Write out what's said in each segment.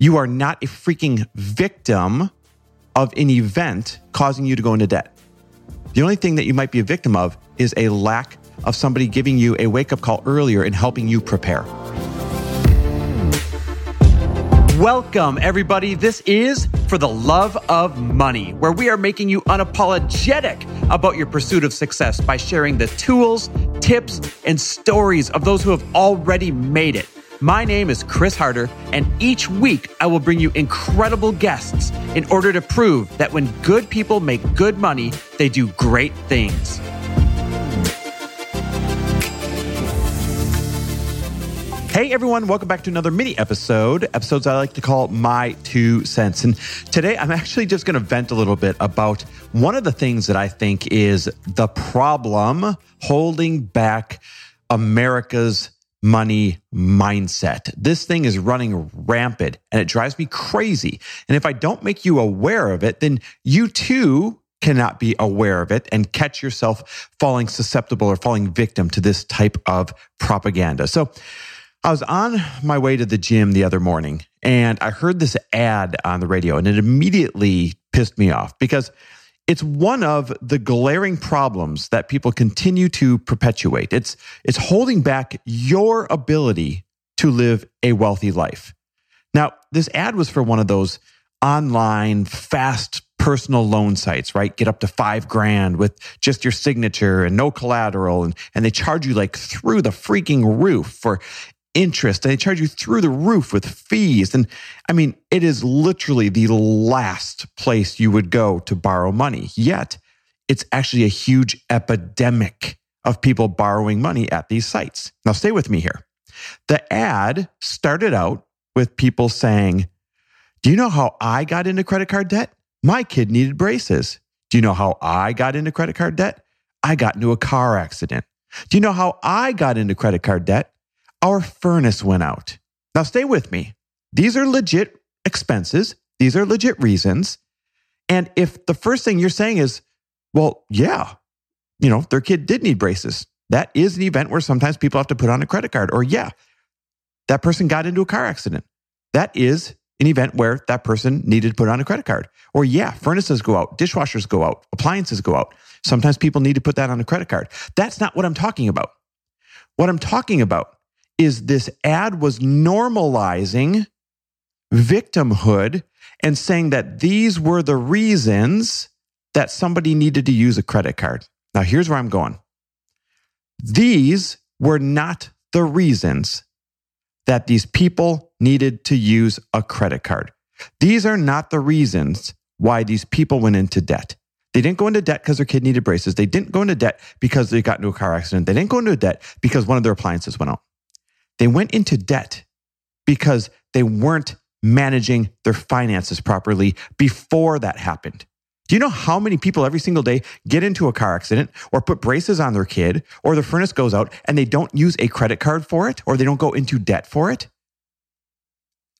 You are not a freaking victim of an event causing you to go into debt. The only thing that you might be a victim of is a lack of somebody giving you a wake up call earlier and helping you prepare. Welcome, everybody. This is For the Love of Money, where we are making you unapologetic about your pursuit of success by sharing the tools, tips, and stories of those who have already made it. My name is Chris Harder, and each week I will bring you incredible guests in order to prove that when good people make good money, they do great things. Hey everyone, welcome back to another mini episode. Episodes I like to call My Two Cents. And today I'm actually just going to vent a little bit about one of the things that I think is the problem holding back America's money mindset. This thing is running rampant and it drives me crazy. And if I don't make you aware of it, then you too cannot be aware of it and catch yourself falling susceptible or falling victim to this type of propaganda. So, I was on my way to the gym the other morning and I heard this ad on the radio and it immediately pissed me off because it's one of the glaring problems that people continue to perpetuate. It's it's holding back your ability to live a wealthy life. Now, this ad was for one of those online fast personal loan sites, right? Get up to five grand with just your signature and no collateral. And, and they charge you like through the freaking roof for interest and they charge you through the roof with fees. And I mean, it is literally the last place you would go to borrow money. Yet it's actually a huge epidemic of people borrowing money at these sites. Now, stay with me here. The ad started out with people saying, Do you know how I got into credit card debt? My kid needed braces. Do you know how I got into credit card debt? I got into a car accident. Do you know how I got into credit card debt? Our furnace went out. Now, stay with me. These are legit expenses, these are legit reasons. And if the first thing you're saying is, well, yeah, you know, their kid did need braces, that is an event where sometimes people have to put on a credit card. Or, yeah, that person got into a car accident. That is an event where that person needed to put on a credit card. Or, yeah, furnaces go out, dishwashers go out, appliances go out. Sometimes people need to put that on a credit card. That's not what I'm talking about. What I'm talking about is this ad was normalizing victimhood and saying that these were the reasons that somebody needed to use a credit card. Now, here's where I'm going. These were not the reasons that these people needed to use a credit card. These are not the reasons why these people went into debt. They didn't go into debt because their kid needed braces. They didn't go into debt because they got into a car accident. They didn't go into debt because one of their appliances went out. They went into debt because they weren't managing their finances properly before that happened. Do you know how many people every single day get into a car accident or put braces on their kid or the furnace goes out and they don't use a credit card for it or they don't go into debt for it?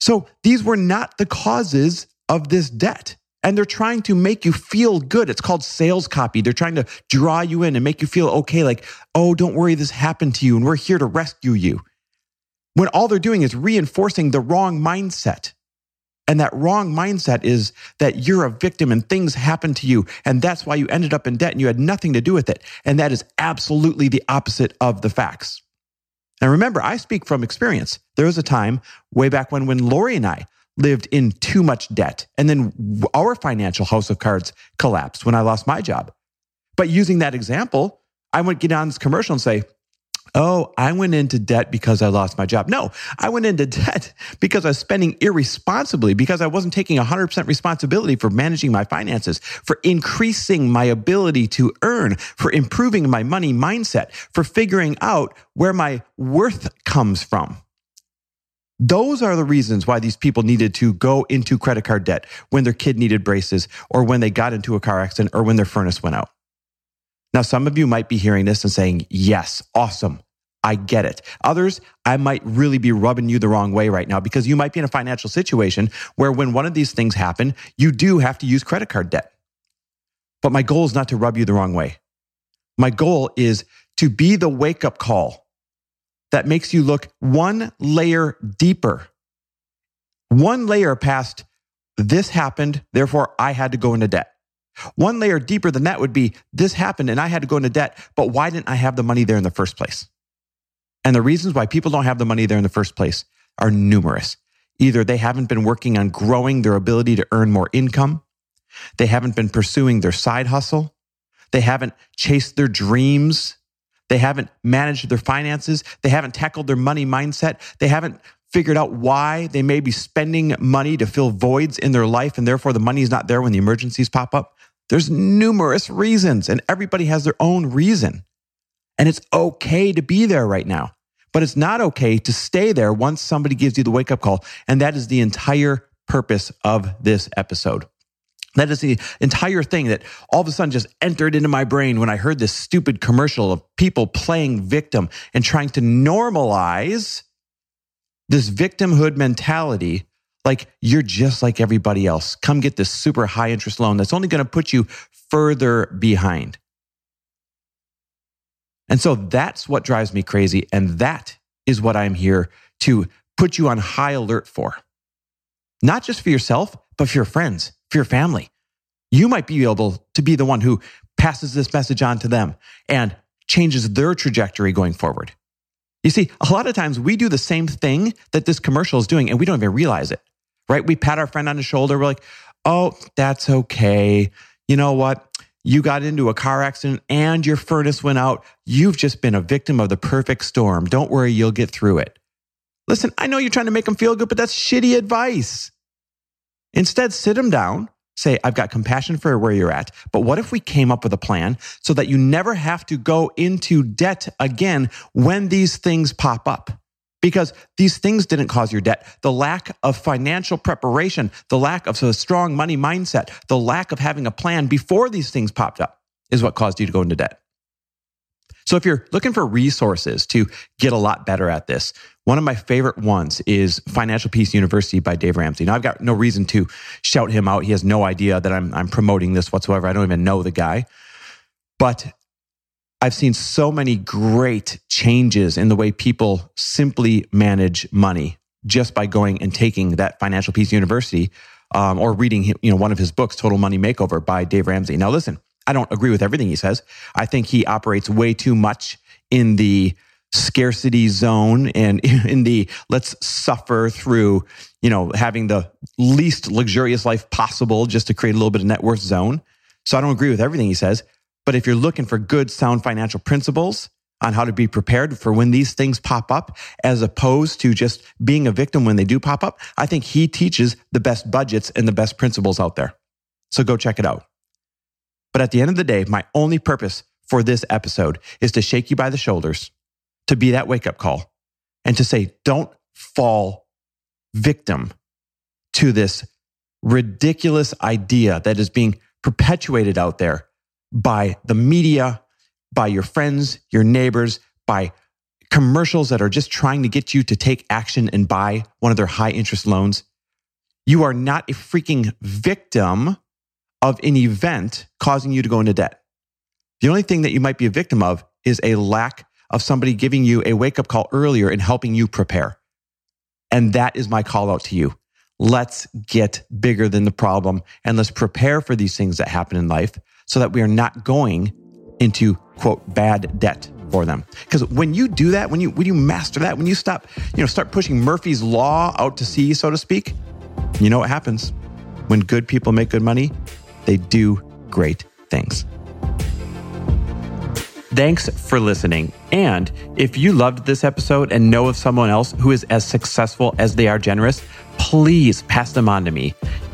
So these were not the causes of this debt. And they're trying to make you feel good. It's called sales copy. They're trying to draw you in and make you feel okay, like, oh, don't worry, this happened to you and we're here to rescue you when all they're doing is reinforcing the wrong mindset. And that wrong mindset is that you're a victim and things happen to you. And that's why you ended up in debt and you had nothing to do with it. And that is absolutely the opposite of the facts. And remember, I speak from experience. There was a time way back when, when Lori and I lived in too much debt. And then our financial house of cards collapsed when I lost my job. But using that example, I would get on this commercial and say, Oh, I went into debt because I lost my job. No, I went into debt because I was spending irresponsibly, because I wasn't taking 100% responsibility for managing my finances, for increasing my ability to earn, for improving my money mindset, for figuring out where my worth comes from. Those are the reasons why these people needed to go into credit card debt when their kid needed braces or when they got into a car accident or when their furnace went out. Now, some of you might be hearing this and saying, yes, awesome. I get it. Others, I might really be rubbing you the wrong way right now because you might be in a financial situation where when one of these things happen, you do have to use credit card debt. But my goal is not to rub you the wrong way. My goal is to be the wake up call that makes you look one layer deeper One layer past this happened, therefore I had to go into debt. One layer deeper than that would be this happened and I had to go into debt, but why didn't I have the money there in the first place? And the reasons why people don't have the money there in the first place are numerous. Either they haven't been working on growing their ability to earn more income, they haven't been pursuing their side hustle, they haven't chased their dreams, they haven't managed their finances, they haven't tackled their money mindset, they haven't figured out why they may be spending money to fill voids in their life and therefore the money is not there when the emergencies pop up. There's numerous reasons and everybody has their own reason. And it's okay to be there right now, but it's not okay to stay there once somebody gives you the wake up call. And that is the entire purpose of this episode. That is the entire thing that all of a sudden just entered into my brain when I heard this stupid commercial of people playing victim and trying to normalize this victimhood mentality like you're just like everybody else. Come get this super high interest loan that's only going to put you further behind. And so that's what drives me crazy. And that is what I'm here to put you on high alert for. Not just for yourself, but for your friends, for your family. You might be able to be the one who passes this message on to them and changes their trajectory going forward. You see, a lot of times we do the same thing that this commercial is doing and we don't even realize it, right? We pat our friend on the shoulder. We're like, oh, that's okay. You know what? You got into a car accident and your furnace went out. You've just been a victim of the perfect storm. Don't worry, you'll get through it. Listen, I know you're trying to make them feel good, but that's shitty advice. Instead, sit them down, say, I've got compassion for where you're at, but what if we came up with a plan so that you never have to go into debt again when these things pop up? Because these things didn't cause your debt. The lack of financial preparation, the lack of a strong money mindset, the lack of having a plan before these things popped up is what caused you to go into debt. So if you're looking for resources to get a lot better at this, one of my favorite ones is Financial Peace University by Dave Ramsey. Now I've got no reason to shout him out. He has no idea that I'm, I'm promoting this whatsoever. I don't even know the guy, but I've seen so many great changes in the way people simply manage money just by going and taking that Financial Peace University um, or reading you know one of his books, Total Money Makeover by Dave Ramsey. Now listen, I don't agree with everything he says. I think he operates way too much in the scarcity zone and in the let's suffer through, you know, having the least luxurious life possible just to create a little bit of net worth zone. So I don't agree with everything he says. But if you're looking for good, sound financial principles on how to be prepared for when these things pop up, as opposed to just being a victim when they do pop up, I think he teaches the best budgets and the best principles out there. So go check it out. But at the end of the day, my only purpose for this episode is to shake you by the shoulders, to be that wake up call, and to say, don't fall victim to this ridiculous idea that is being perpetuated out there by the media, by your friends, your neighbors, by commercials that are just trying to get you to take action and buy one of their high interest loans. You are not a freaking victim of an event causing you to go into debt. The only thing that you might be a victim of is a lack of somebody giving you a wake up call earlier and helping you prepare. And that is my call out to you. Let's get bigger than the problem and let's prepare for these things that happen in life so that we are not going into quote bad debt for them. Because when you do that, when you when you master that, when you stop, you know, start pushing Murphy's law out to sea, so to speak, you know what happens. When good people make good money, they do great things. Thanks for listening. And if you loved this episode and know of someone else who is as successful as they are generous, please pass them on to me.